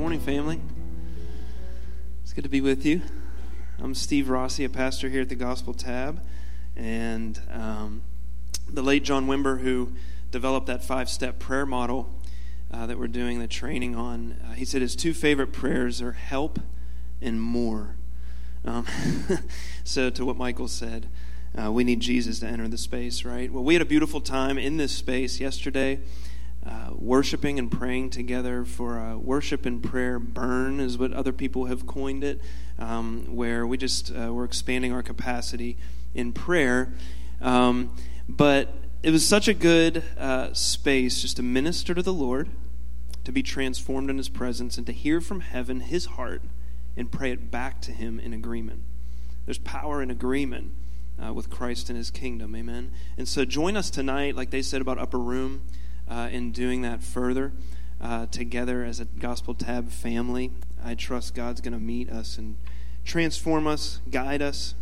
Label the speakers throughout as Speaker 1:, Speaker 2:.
Speaker 1: morning, family. It's good to be with you. I'm Steve Rossi, a pastor here at the Gospel Tab, and um, the late John Wimber, who developed that five-step prayer model uh, that we're doing the training on. Uh, he said his two favorite prayers are help and more. Um, so, to what Michael said, uh, we need Jesus to enter the space, right? Well, we had a beautiful time in this space yesterday uh, worshiping and praying together for a worship and prayer burn is what other people have coined it, um, where we just uh, we're expanding our capacity in prayer. Um, but it was such a good uh, space just to minister to the Lord, to be transformed in His presence, and to hear from heaven His heart and pray it back to Him in agreement. There's power in agreement. Uh, with Christ and His kingdom, amen. And so, join us tonight, like they said about Upper Room uh, in doing that further uh, together as a Gospel Tab family. I trust God's going to meet us and transform us, guide us,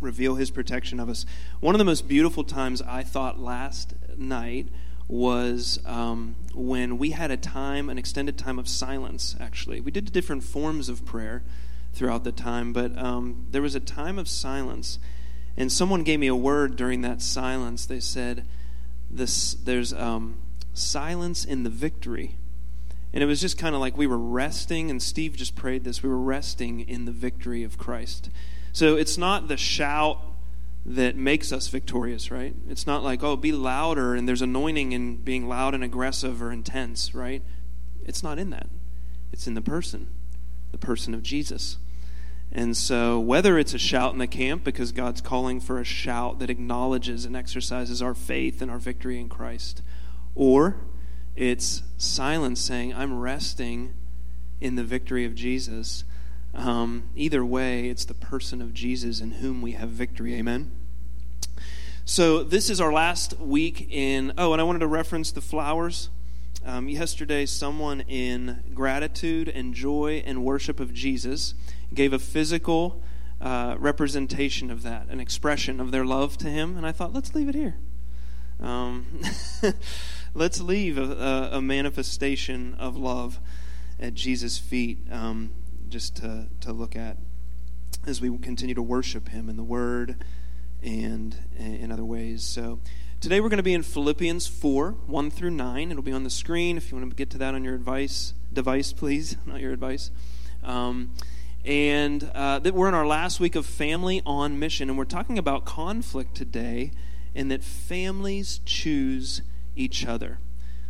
Speaker 1: reveal His protection of us. One of the most beautiful times I thought last night was um, when we had a time, an extended time of silence, actually. We did different forms of prayer throughout the time, but um, there was a time of silence. And someone gave me a word during that silence. They said, this there's um, silence in the victory. And it was just kind of like we were resting, and Steve just prayed this. We were resting in the victory of Christ. So it's not the shout that makes us victorious, right? It's not like, oh, be louder, and there's anointing in being loud and aggressive or intense, right? It's not in that. It's in the person, the person of Jesus. And so, whether it's a shout in the camp because God's calling for a shout that acknowledges and exercises our faith and our victory in Christ, or it's silence saying, I'm resting in the victory of Jesus. Um, either way, it's the person of Jesus in whom we have victory. Amen. So, this is our last week in. Oh, and I wanted to reference the flowers. Um, yesterday, someone in gratitude and joy and worship of Jesus gave a physical uh, representation of that, an expression of their love to Him. And I thought, let's leave it here. Um, let's leave a, a, manifestation of love at Jesus' feet um, just to, to look at as we continue to worship Him in the Word and in other ways. So today we're going to be in Philippians 4 1 through 9. It'll be on the screen if you want to get to that on your advice, device, please, not your advice. Um, and uh, that we're in our last week of family on mission, and we're talking about conflict today, and that families choose each other.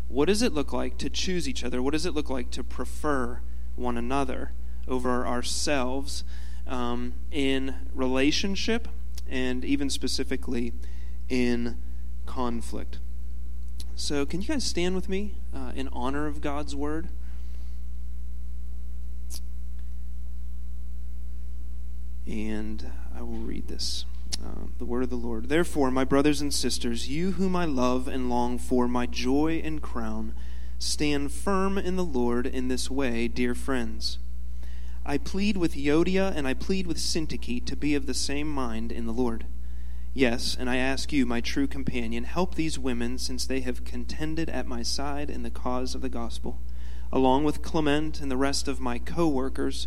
Speaker 1: What does it look like to choose each other? What does it look like to prefer one another over ourselves um, in relationship and even specifically in conflict? So, can you guys stand with me uh, in honor of God's word? And I will read this. Uh, the word of the Lord. Therefore, my brothers and sisters, you whom I love and long for, my joy and crown, stand firm in the Lord in this way, dear friends. I plead with Euodia and I plead with Syntyche to be of the same mind in the Lord. Yes, and I ask you, my true companion, help these women since they have contended at my side in the cause of the gospel, along with Clement and the rest of my co workers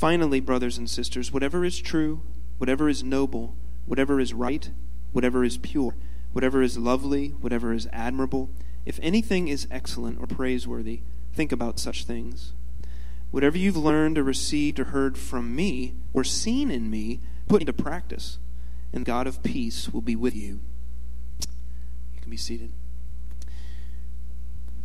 Speaker 1: Finally, brothers and sisters, whatever is true, whatever is noble, whatever is right, whatever is pure, whatever is lovely, whatever is admirable, if anything is excellent or praiseworthy, think about such things. Whatever you've learned or received or heard from me or seen in me, put into practice, and God of peace will be with you. You can be seated.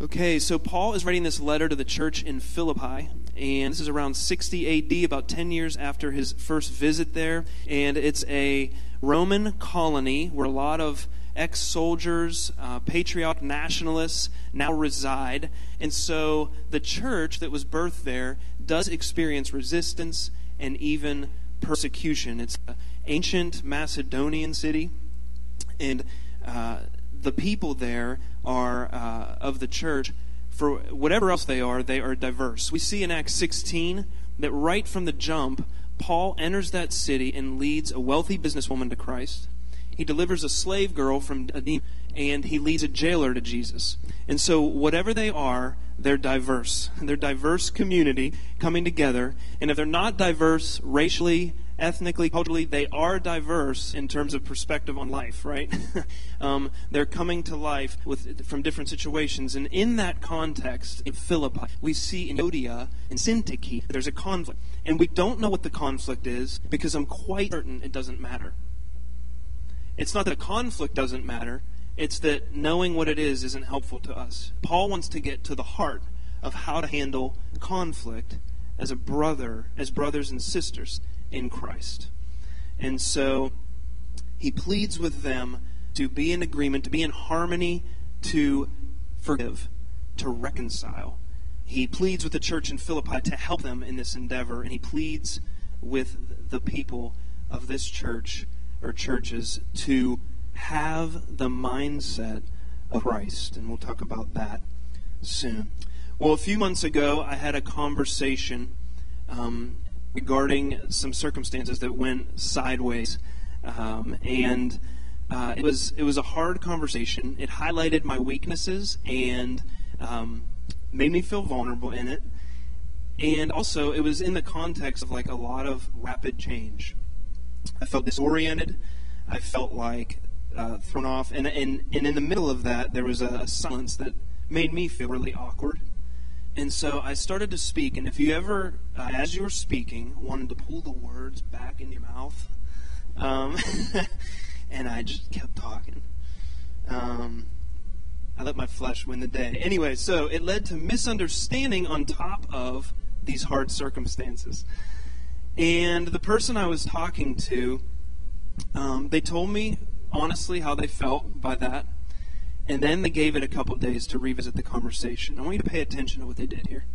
Speaker 1: Okay, so Paul is writing this letter to the church in Philippi, and this is around 60 AD, about 10 years after his first visit there. And it's a Roman colony where a lot of ex soldiers, uh, patriotic nationalists now reside. And so the church that was birthed there does experience resistance and even persecution. It's an ancient Macedonian city, and uh, the people there are uh, of the church. For whatever else they are, they are diverse. We see in Acts 16 that right from the jump, Paul enters that city and leads a wealthy businesswoman to Christ. He delivers a slave girl from a demon, and he leads a jailer to Jesus. And so, whatever they are, they're diverse. They're diverse community coming together. And if they're not diverse racially, ethnically, culturally, they are diverse in terms of perspective on life, right? um, they're coming to life with, from different situations. And in that context, in Philippi, we see in Euodia and Syntyche, there's a conflict. And we don't know what the conflict is because I'm quite certain it doesn't matter. It's not that a conflict doesn't matter, it's that knowing what it is isn't helpful to us. Paul wants to get to the heart of how to handle conflict as a brother, as brothers and sisters in Christ. And so he pleads with them to be in agreement, to be in harmony, to forgive, to reconcile. He pleads with the church in Philippi to help them in this endeavor, and he pleads with the people of this church or churches to have the mindset of Christ. And we'll talk about that soon. Well, a few months ago, I had a conversation um, regarding some circumstances that went sideways, um, and uh, it was it was a hard conversation. It highlighted my weaknesses and um, made me feel vulnerable in it, and also it was in the context of like a lot of rapid change. I felt disoriented. I felt like uh, thrown off, and, and and in the middle of that, there was a, a silence that made me feel really awkward. And so I started to speak, and if you ever, uh, as you were speaking, wanted to pull the words back in your mouth, um, and I just kept talking. Um, I let my flesh win the day. Anyway, so it led to misunderstanding on top of these hard circumstances. And the person I was talking to, um, they told me honestly how they felt by that. And then they gave it a couple days to revisit the conversation. I want you to pay attention to what they did here.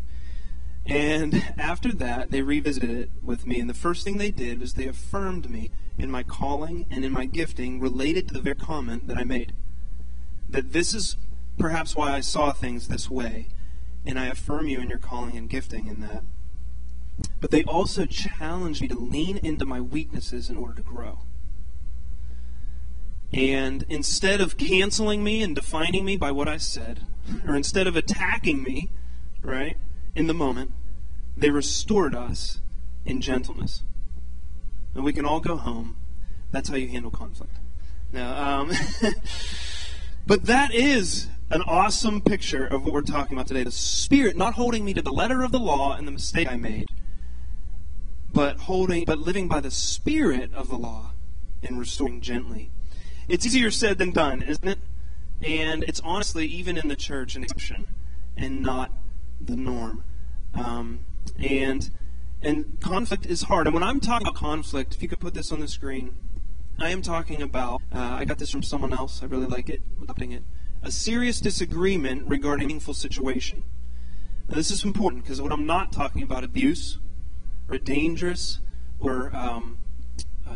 Speaker 1: And after that, they revisited it with me. And the first thing they did was they affirmed me in my calling and in my gifting related to the very comment that I made. That this is perhaps why I saw things this way. And I affirm you in your calling and gifting in that. But they also challenged me to lean into my weaknesses in order to grow. And instead of canceling me and defining me by what I said, or instead of attacking me, right, in the moment, they restored us in gentleness. And we can all go home. That's how you handle conflict. Now, um, but that is an awesome picture of what we're talking about today. The Spirit not holding me to the letter of the law and the mistake I made, but holding, but living by the Spirit of the law and restoring gently it's easier said than done, isn't it? And it's honestly, even in the church, an exception and not the norm. Um, and and conflict is hard. And when I'm talking about conflict, if you could put this on the screen, I am talking about. Uh, I got this from someone else. I really like it. Adopting it. A serious disagreement regarding a meaningful situation. Now, this is important because what I'm not talking about abuse or dangerous or um,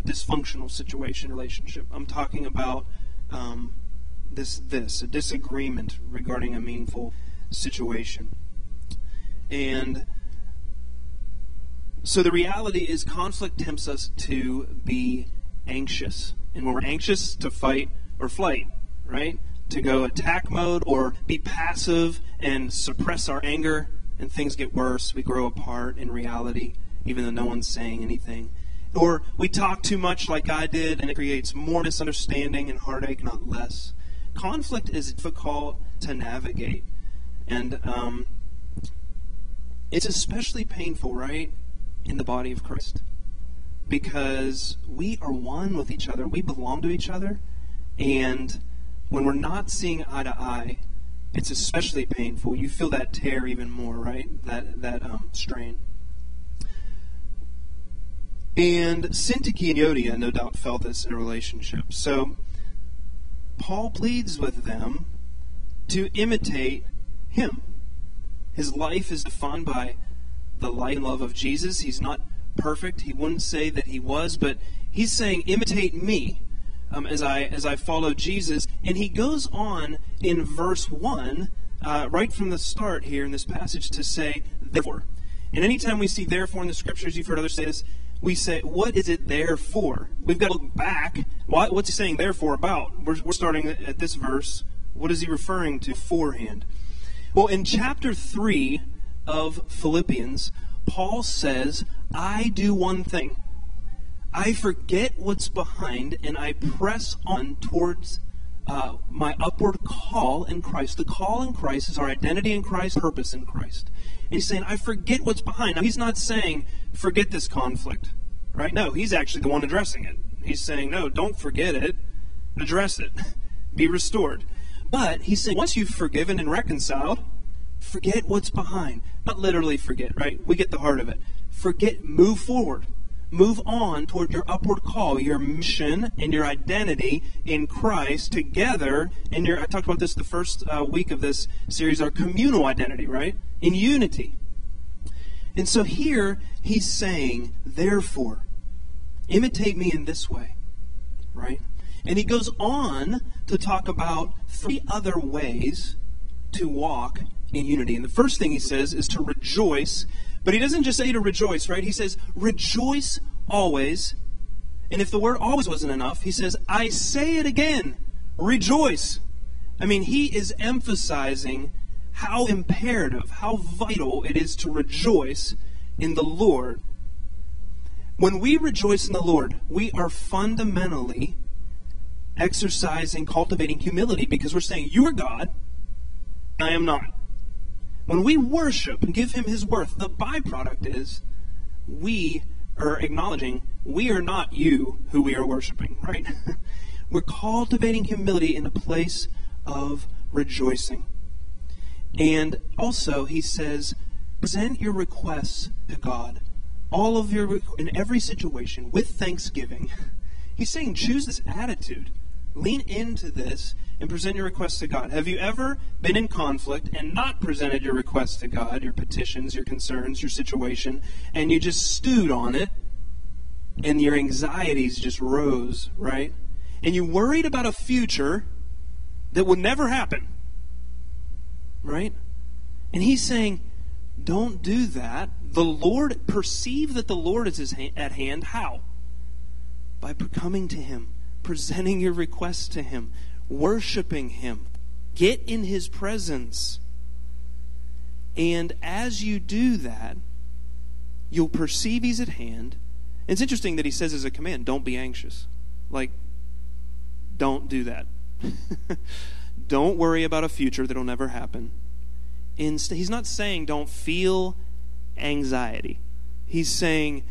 Speaker 1: dysfunctional situation, relationship. I'm talking about um, this, this, a disagreement regarding a meaningful situation. And so the reality is conflict tempts us to be anxious. And when we're anxious, to fight or flight, right? To go attack mode or be passive and suppress our anger, and things get worse. We grow apart in reality, even though no one's saying anything. Or we talk too much like I did, and it creates more misunderstanding and heartache, not less. Conflict is difficult to navigate. And um, it's especially painful, right, in the body of Christ. Because we are one with each other, we belong to each other, and when we're not seeing eye to eye, it's especially painful. You feel that tear even more, right? That that um, strain. And Syntyche and Euodia no doubt felt this in a relationship. So Paul pleads with them to imitate him. His life is defined by the light and love of Jesus. He's not perfect. He wouldn't say that he was, but he's saying, imitate me um, as I as I follow Jesus. And he goes on in verse one, uh, right from the start here in this passage, to say, therefore. And anytime we see therefore in the scriptures, you've heard others say this, we say, what is it there for? We've got to look back. what's he saying therefore about? We're, we're starting at this verse. What is he referring to beforehand? Well, in chapter 3 of Philippians, Paul says, I do one thing. I forget what's behind and I press on towards uh, my upward call in Christ. The call in Christ is our identity in Christ, purpose in Christ. And he's saying, I forget what's behind. Now, he's not saying, forget this conflict, right? No, he's actually the one addressing it. He's saying, no, don't forget it, address it, be restored. But he's saying, once you've forgiven and reconciled, forget what's behind. Not literally forget, right? We get the heart of it. Forget, move forward. Move on toward your upward call, your mission and your identity in Christ together. And your, I talked about this the first uh, week of this series, our communal identity, right? In unity. And so here he's saying, therefore, imitate me in this way, right? And he goes on to talk about three other ways to walk in unity. And the first thing he says is to rejoice. But he doesn't just say to rejoice, right? He says, rejoice always. And if the word always wasn't enough, he says, I say it again, rejoice. I mean, he is emphasizing how imperative, how vital it is to rejoice in the Lord. When we rejoice in the Lord, we are fundamentally exercising, cultivating humility because we're saying, You are God, I am not. When we worship and give Him His worth, the byproduct is we are acknowledging we are not you who we are worshiping, right? we're cultivating humility in a place of rejoicing. And also, he says, present your requests to God. All of your, in every situation, with thanksgiving. He's saying, choose this attitude. Lean into this and present your requests to God. Have you ever been in conflict and not presented your requests to God, your petitions, your concerns, your situation, and you just stewed on it and your anxieties just rose, right? And you worried about a future that would never happen, right? And he's saying, don't do that. The Lord, perceive that the Lord is at hand. How? By coming to Him presenting your requests to Him, worshiping Him. Get in His presence. And as you do that, you'll perceive He's at hand. It's interesting that He says as a command, don't be anxious. Like, don't do that. don't worry about a future that'll never happen. Instead, he's not saying don't feel anxiety. He's saying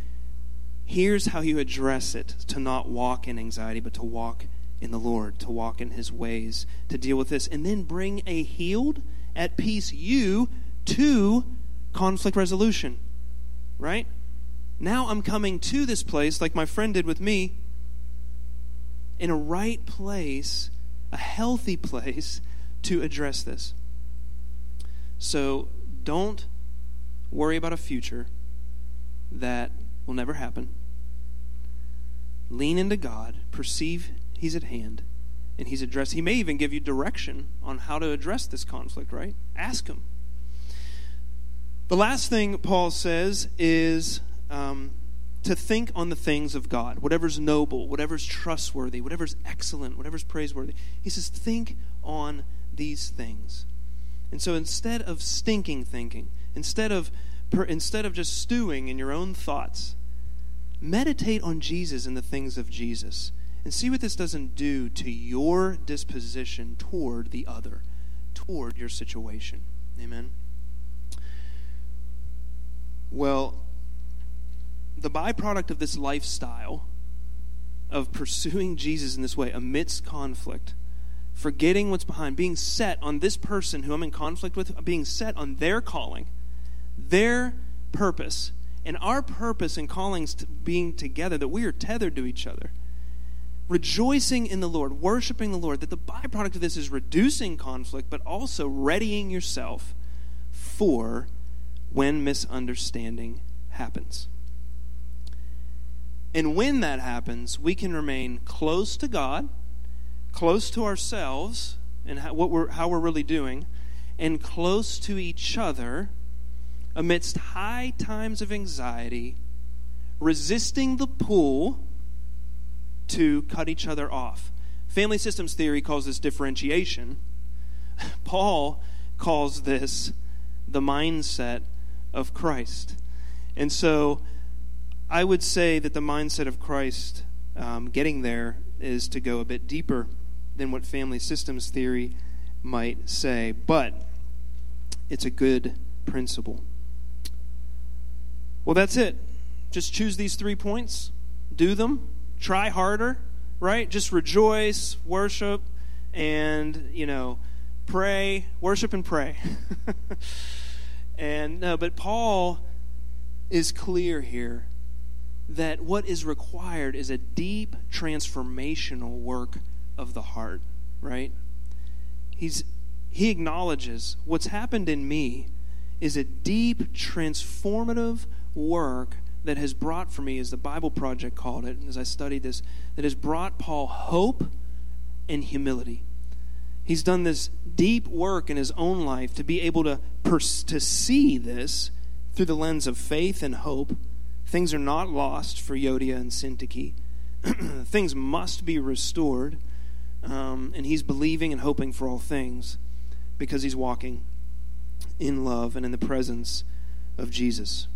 Speaker 1: Here's how you address it to not walk in anxiety, but to walk in the Lord, to walk in His ways, to deal with this, and then bring a healed, at peace you to conflict resolution. Right? Now I'm coming to this place, like my friend did with me, in a right place, a healthy place to address this. So don't worry about a future that will never happen. Lean into God, perceive He's at hand, and He's addressed. He may even give you direction on how to address this conflict, right? Ask Him. The last thing Paul says is um, to think on the things of God, whatever's noble, whatever's trustworthy, whatever's excellent, whatever's praiseworthy. He says, think on these things. And so instead of stinking thinking, instead of instead of just stewing in your own thoughts, meditate on Jesus and the things of Jesus and see what this doesn't do to your disposition toward the other, toward your situation. Amen. Well, the byproduct of this lifestyle of pursuing Jesus in this way amidst conflict, forgetting what's behind, being set on this person who I'm in conflict with, being set on their calling their purpose and our purpose and callings to being together, that we are tethered to each other. rejoicing in the Lord, worshiping the Lord, that the byproduct of this is reducing conflict, but also readying yourself for when misunderstanding happens. And when that happens, we can remain close to God, close to ourselves, and how, what we're, how we're really doing, and close to each other amidst high times of anxiety, resisting the pull to cut each other off. Family systems theory calls this differentiation. Paul calls this the mindset of Christ. And so I would say that the mindset of Christ, um, getting there, is to go a bit deeper than what family systems theory might say. But it's a good principle. Well, that's it. Just choose these three points, do them, try harder, right? Just rejoice, worship, and, you know, pray, worship and pray. and no, but Paul is clear here that what is required is a deep transformational work of the heart, right? He's he acknowledges what's happened in me is a deep transformative work that has brought for me, as the Bible Project called it, as I studied this, that has brought Paul hope and humility. He's done this deep work in his own life to be able to, pers- to see this through the lens of faith and hope. Things are not lost for Euodia and Syntyche. things must be restored. Um, and he's believing and hoping for all things because he's walking in love and in the presence of Jesus.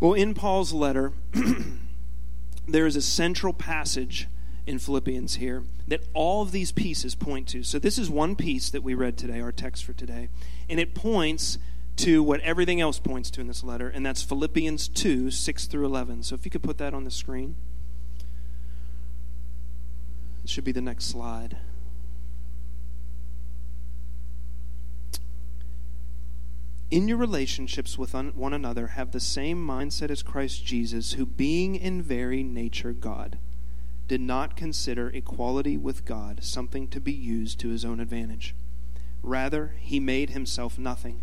Speaker 1: Well, in Paul's letter, there is a central passage in Philippians here that all of these pieces point to. So, this is one piece that we read today, our text for today, and it points to what everything else points to in this letter, and that's Philippians 2 6 through 11. So, if you could put that on the screen, it should be the next slide. in your relationships with one another, have the same mindset as Christ Jesus, who, being in very nature God, did not consider equality with God something to be used to his own advantage. Rather, he made himself nothing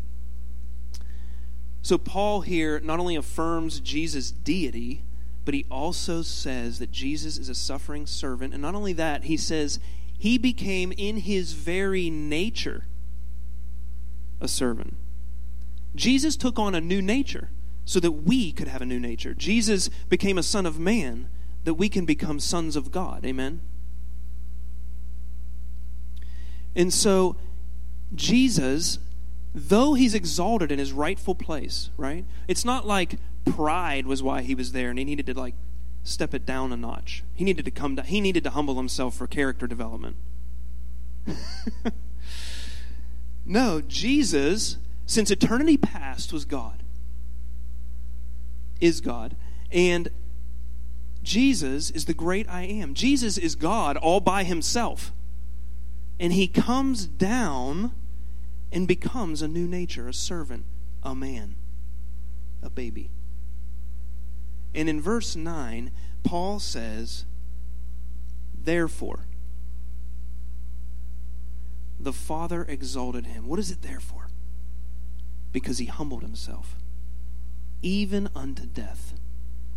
Speaker 1: So, Paul here not only affirms Jesus' deity, but he also says that Jesus is a suffering servant. And not only that, he says he became in his very nature a servant. Jesus took on a new nature so that we could have a new nature. Jesus became a son of man that we can become sons of God. Amen? And so, Jesus, though he's exalted in his rightful place, right? It's not like pride was why he was there and he needed to, like, step it down a notch. He needed to come down, he needed to humble himself for character development. no, Jesus, since eternity past, was God. Is God. And Jesus is the great I am. Jesus is God all by himself. And he comes down and becomes a new nature, a servant, a man, a baby. And in verse 9, Paul says, Therefore, the Father exalted him. What is it there for? Because he humbled himself, even unto death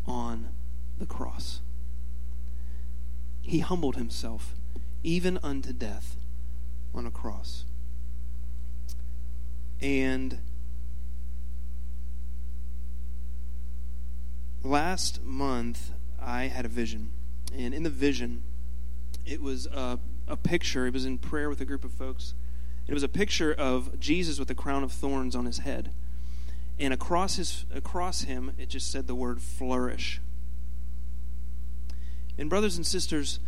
Speaker 1: on the cross. He humbled himself, even unto death on a cross. And last month, I had a vision. And in the vision, it was a, a picture. It was in prayer with a group of folks. It was a picture of Jesus with a crown of thorns on his head. And across, his, across him, it just said the word flourish. And, brothers and sisters,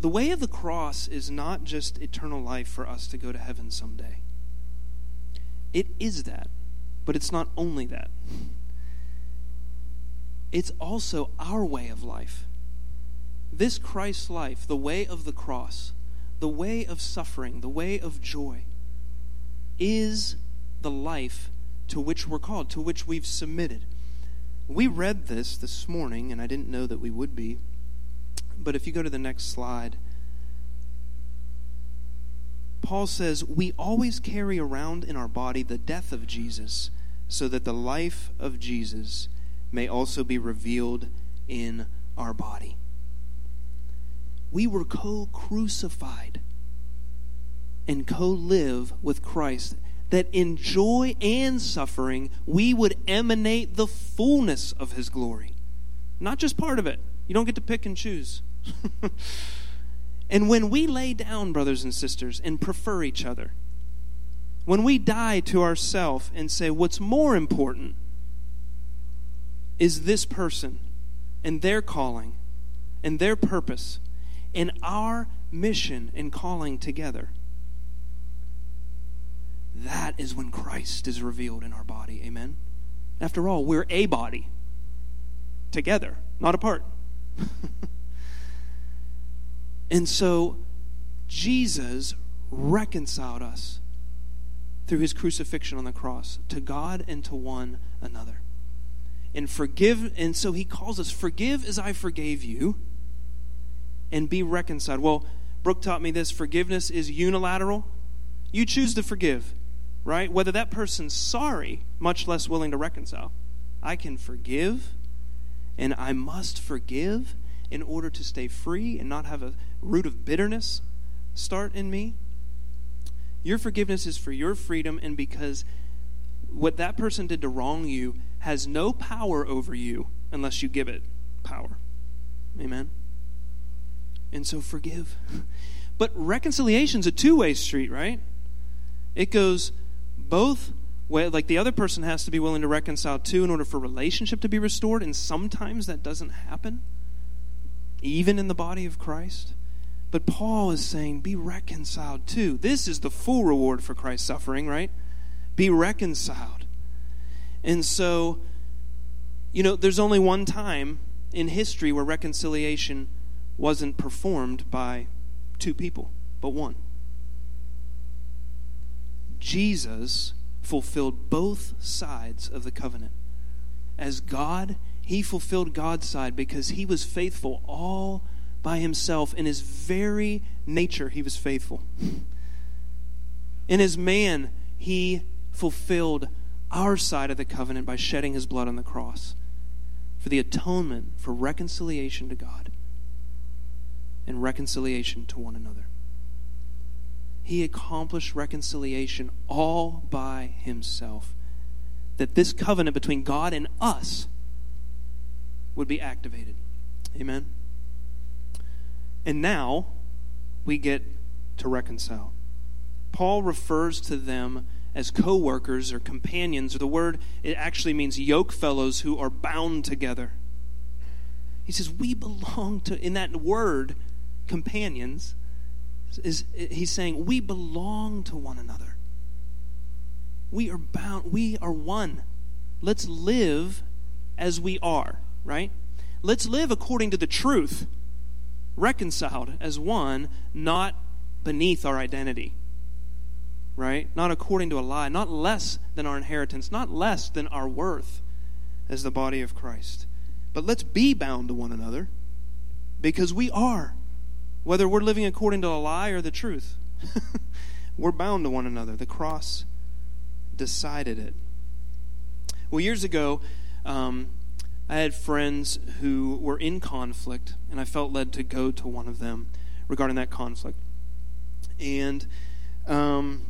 Speaker 1: the way of the cross is not just eternal life for us to go to heaven someday. It is that, but it's not only that. It's also our way of life. This Christ's life, the way of the cross, the way of suffering, the way of joy, is the life to which we're called, to which we've submitted. We read this this morning, and I didn't know that we would be. But if you go to the next slide, Paul says, We always carry around in our body the death of Jesus, so that the life of Jesus may also be revealed in our body. We were co crucified and co live with Christ that in joy and suffering we would emanate the fullness of his glory. Not just part of it. You don't get to pick and choose. and when we lay down, brothers and sisters, and prefer each other, when we die to ourself and say, what's more important is this person and their calling and their purpose and our mission and calling together that is when Christ is revealed in our body. Amen? After all, we're a body together, not apart. and so, Jesus reconciled us through his crucifixion on the cross to God and to one another. And forgive, and so he calls us, forgive as I forgave you, and be reconciled. Well, Brooke taught me this forgiveness is unilateral. You choose to forgive right? Whether that person's sorry, much less willing to reconcile. I can forgive, and I must forgive in order to stay free and not have a root of bitterness start in me. Your forgiveness is for your freedom, and because what that person did to wrong you has no power over you unless you give it power. Amen? And so forgive. But reconciliation's a two way street, right? It goes both way. like the other person has to be willing to reconcile too in order for relationship to be restored and sometimes that doesn't happen even in the body of christ but paul is saying be reconciled too. This is the full reward for christ's suffering right? Be reconciled. And so you know there's only one time in history where reconciliation wasn't performed by two people but one. Jesus fulfilled both sides of the covenant. As God, he fulfilled God's side because he was faithful all by himself. In his very nature, he was faithful. In his man, he fulfilled our side of the covenant by shedding his blood on the cross for the atonement, for reconciliation to God and reconciliation to one another he accomplished reconciliation all by himself. That this covenant between God and us would be activated. Amen. And now we get to reconcile. Paul refers to them as co workers or companions, or the word, it actually means yoke fellows who are bound together. He says, We belong to, in that word, companions, is he's saying we belong to one another. We are bound, we are one. Let's live as we are, right? Let's live according to the truth, reconciled as one, not beneath our identity. Right? Not according to a lie, not less than our inheritance, not less than our worth as the body of Christ. But let's be bound to one another because we are whether we're living according to a lie or the truth. we're bound to one another. The cross decided it. Well, years ago, um, I had friends who were in conflict, and I felt led to go to one of them regarding that conflict. And um,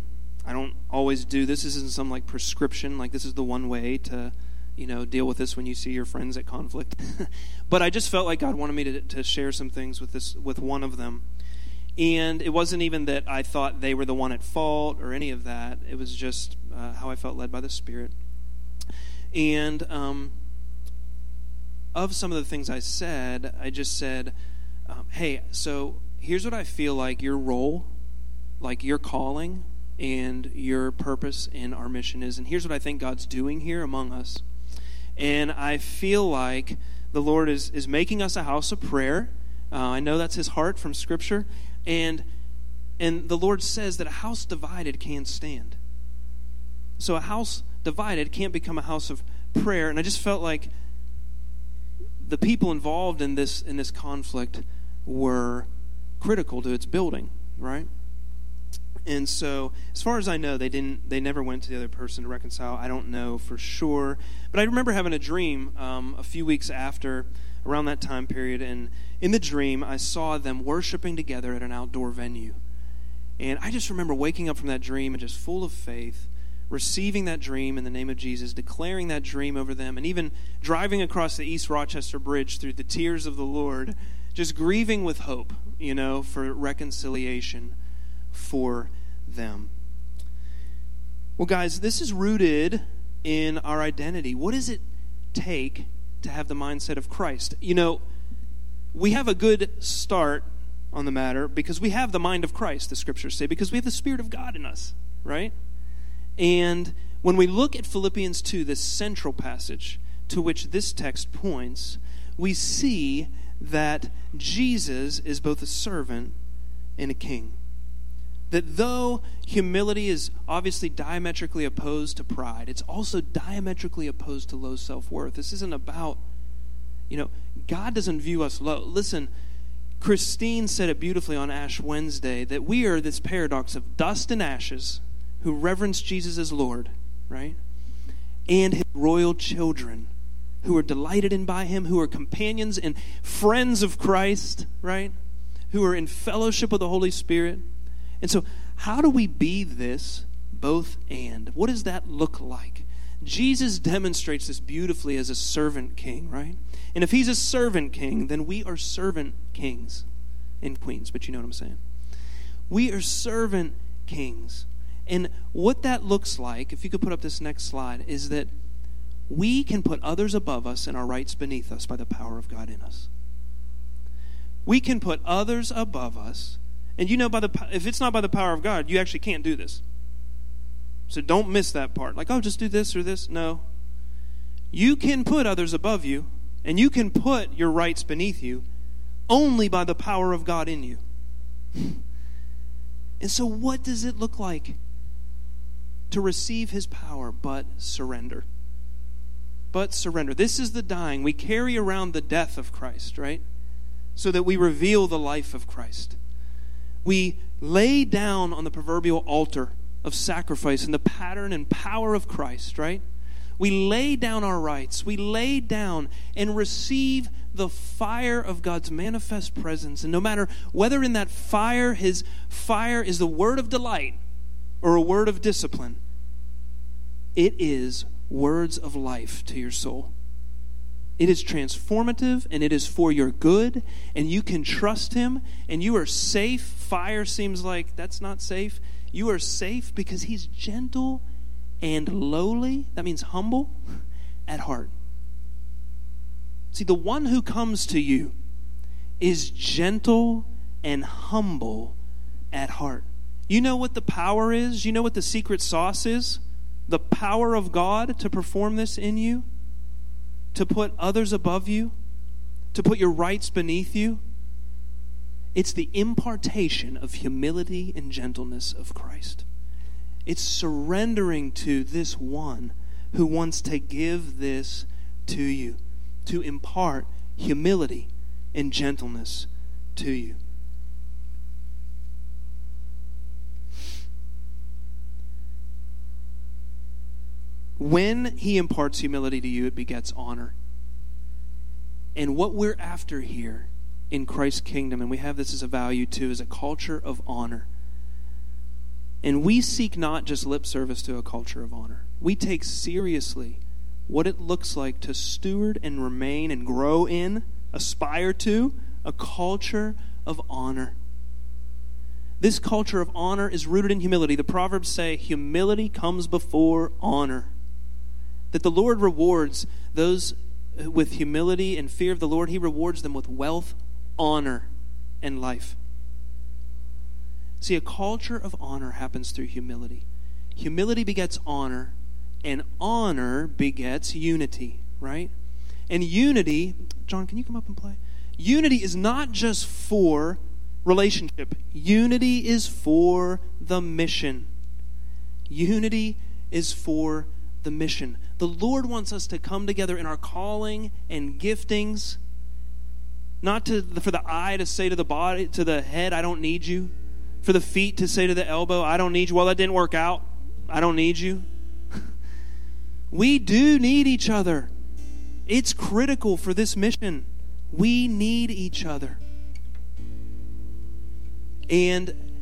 Speaker 1: I don't always do this. This isn't some like prescription, like this is the one way to you know, deal with this when you see your friends at conflict. but I just felt like God wanted me to, to share some things with this with one of them. And it wasn't even that I thought they were the one at fault or any of that. It was just uh, how I felt led by the Spirit. And um, of some of the things I said, I just said, um, hey, so here's what I feel like your role, like your calling, and your purpose in our mission is. And here's what I think God's doing here among us. And I feel like the Lord is, is making us a house of prayer. Uh, I know that's his heart from Scripture. And, and the Lord says that a house divided can't stand. So a house divided can't become a house of prayer. And I just felt like the people involved in this, in this conflict were critical to its building, right? And so, as far as I know, they didn't. They never went to the other person to reconcile. I don't know for sure, but I remember having a dream um, a few weeks after, around that time period, and in the dream, I saw them worshiping together at an outdoor venue, and I just remember waking up from that dream and just full of faith, receiving that dream in the name of Jesus, declaring that dream over them, and even driving across the East Rochester Bridge through the tears of the Lord, just grieving with hope, you know, for reconciliation for them. Well, guys, this is rooted in our identity. What does it take to have the mindset of Christ? You know, we have a good start on the matter because we have the mind of Christ, the scriptures say, because we have the Spirit of God in us, right? And when we look at Philippians 2, this central passage to which this text points, we see that Jesus is both a servant and a king that though humility is obviously diametrically opposed to pride, it's also diametrically opposed to low self worth. This isn't about, you know, God doesn't view us low. Listen, Christine said it beautifully on Ash Wednesday that we are this paradox of dust and ashes who reverence Jesus as Lord, right? And his royal children who are delighted in by him, who are companions and friends of Christ, right? Who are in fellowship with the Holy Spirit and so, how do we be this both and? What does that look like? Jesus demonstrates this beautifully as a servant king, right? And if he's a servant king, then we are servant kings and queens, but you know what I'm saying. We are servant kings. And what that looks like, if you could put up this next slide, is that we can put others above us and our rights beneath us by the power of God in us. We can put others above us and you know, by the if it's not by the power of God, you actually can't do this. So don't miss that part. Like, oh, just do this or this. No. You can put others above you, and you can put your rights beneath you only by the power of God in you. And so, what does it look like to receive his power but surrender? But surrender. This is the dying. We carry around the death of Christ, right? So that we reveal the life of Christ we lay down on the proverbial altar of sacrifice and the pattern and power of Christ, right? We lay down our rights. We lay down and receive the fire of God's manifest presence. And no matter whether in that fire, his fire is the word of delight or a word of discipline, it is words of life to your soul. It is transformative and it is for your good, and you can trust Him, and you are safe. Fire seems like that's not safe. You are safe because He's gentle and lowly. That means humble at heart. See, the one who comes to you is gentle and humble at heart. You know what the power is? You know what the secret sauce is? The power of God to perform this in you? to put others above you, to put your rights beneath you. It's the impartation of humility and gentleness of Christ. It's surrendering to this one who wants to give this to you, to impart humility and gentleness to you. When he imparts humility to you, it begets honor. And what we're after here in Christ's kingdom, and we have this as a value too, is a culture of honor. And we seek not just lip service to a culture of honor. We take seriously what it looks like to steward and remain and grow in, aspire to, a culture of honor. This culture of honor is rooted in humility. The Proverbs say humility comes before honor that the Lord rewards those with humility and fear of the Lord. He rewards them with wealth, honor, and life. See, a culture of honor happens through humility. Humility begets honor, and honor begets unity, right? And unity, John, can you come up and play? Unity is not just for relationship, unity is for the mission. Unity is for the mission. The Lord wants us to come together in our calling and giftings, not to, for the eye to say to the body, to the head, I don't need you. For the feet to say to the elbow, I don't need you. Well, that didn't work out. I don't need you. we do need each other. It's critical for this mission. We need each other. And,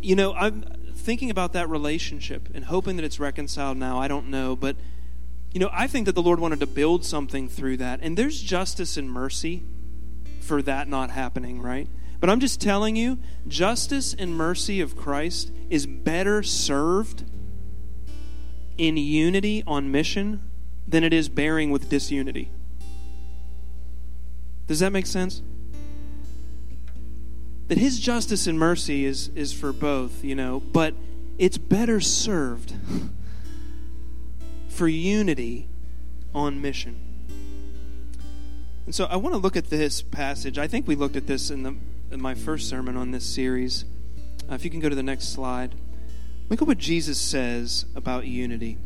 Speaker 1: you know, I'm thinking about that relationship and hoping that it's reconciled now. I don't know. But, you know, I think that the Lord wanted to build something through that. And there's justice and mercy for that not happening, right? But I'm just telling you, justice and mercy of Christ is better served in unity on mission than it is bearing with disunity. Does that make sense? That his justice and mercy is, is for both, you know, but it's better served for unity on mission. And so I want to look at this passage. I think we looked at this in, the, in my first sermon on this series. Uh, if you can go to the next slide. Look at what Jesus says about unity.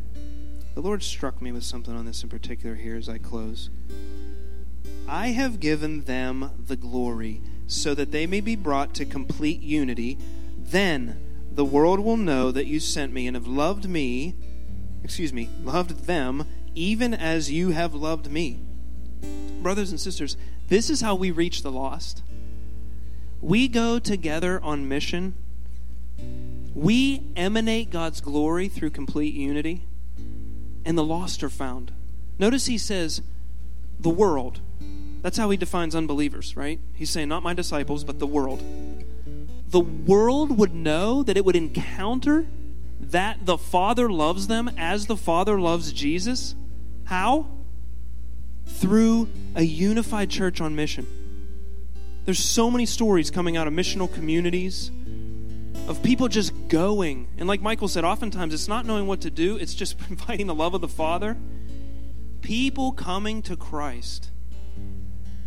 Speaker 1: The Lord struck me with something on this in particular here as I close. I have given them the glory, so that they may be brought to complete unity. Then the world will know that you sent me and have loved me, excuse me, loved them, even as you have loved me. Brothers and sisters, this is how we reach the lost. We go together on mission. We emanate God's glory through complete unity, and the lost are found. Notice he says, the world. That's how he defines unbelievers, right? He's saying, not my disciples, but the world. The world would know that it would encounter that the Father loves them as the Father loves Jesus. How? Through a unified church on mission. There's so many stories coming out of missional communities of people just going. And like Michael said, oftentimes it's not knowing what to do, it's just providing the love of the Father. People coming to Christ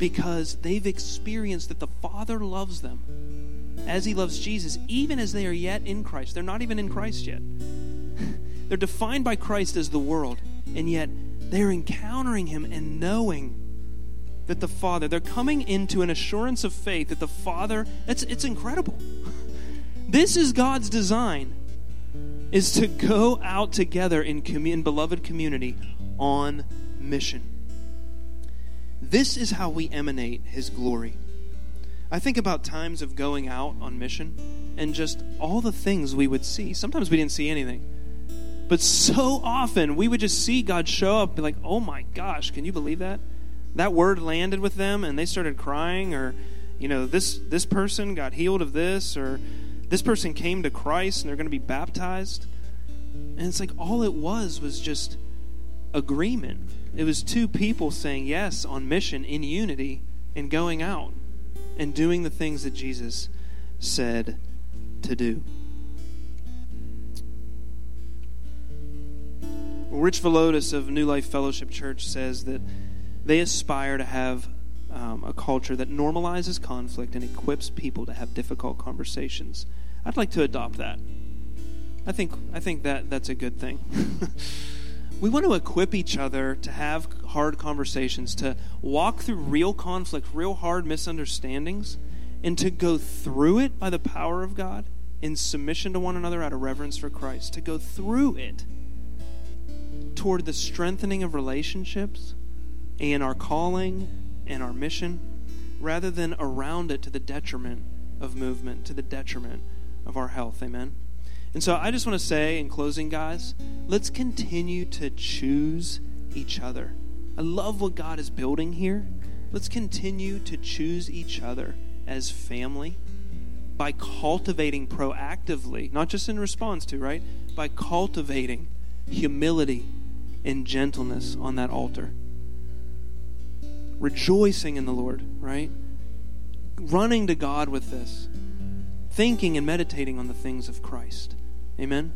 Speaker 1: because they've experienced that the Father loves them as He loves Jesus, even as they are yet in Christ. They're not even in Christ yet. They're defined by Christ as the world, and yet they're encountering Him and knowing that the Father, they're coming into an assurance of faith that the Father, it's, it's incredible. This is God's design, is to go out together in, commun- in beloved community on mission. This is how we emanate His glory. I think about times of going out on mission and just all the things we would see. Sometimes we didn't see anything. But so often we would just see God show up and be like, oh my gosh, can you believe that? That word landed with them and they started crying, or, you know, this, this person got healed of this, or this person came to Christ and they're going to be baptized. And it's like all it was was just agreement. It was two people saying yes on mission in unity and going out and doing the things that Jesus said to do. Rich Villodas of New Life Fellowship Church says that they aspire to have um, a culture that normalizes conflict and equips people to have difficult conversations. I'd like to adopt that. I think I think that that's a good thing. we want to equip each other to have hard conversations, to walk through real conflict, real hard misunderstandings, and to go through it by the power of God in submission to one another out of reverence for Christ, to go through it toward the strengthening of relationships and our calling and our mission, rather than around it to the detriment of movement, to the detriment of our health. Amen. And so I just want to say in closing, guys, let's continue to choose each other. I love what God is building here. Let's continue to choose each other as family by cultivating proactively, not just in response to, right? By cultivating humility and gentleness on that altar. Rejoicing in the Lord, right? running to God with this, thinking and meditating on the things of Christ. Amen?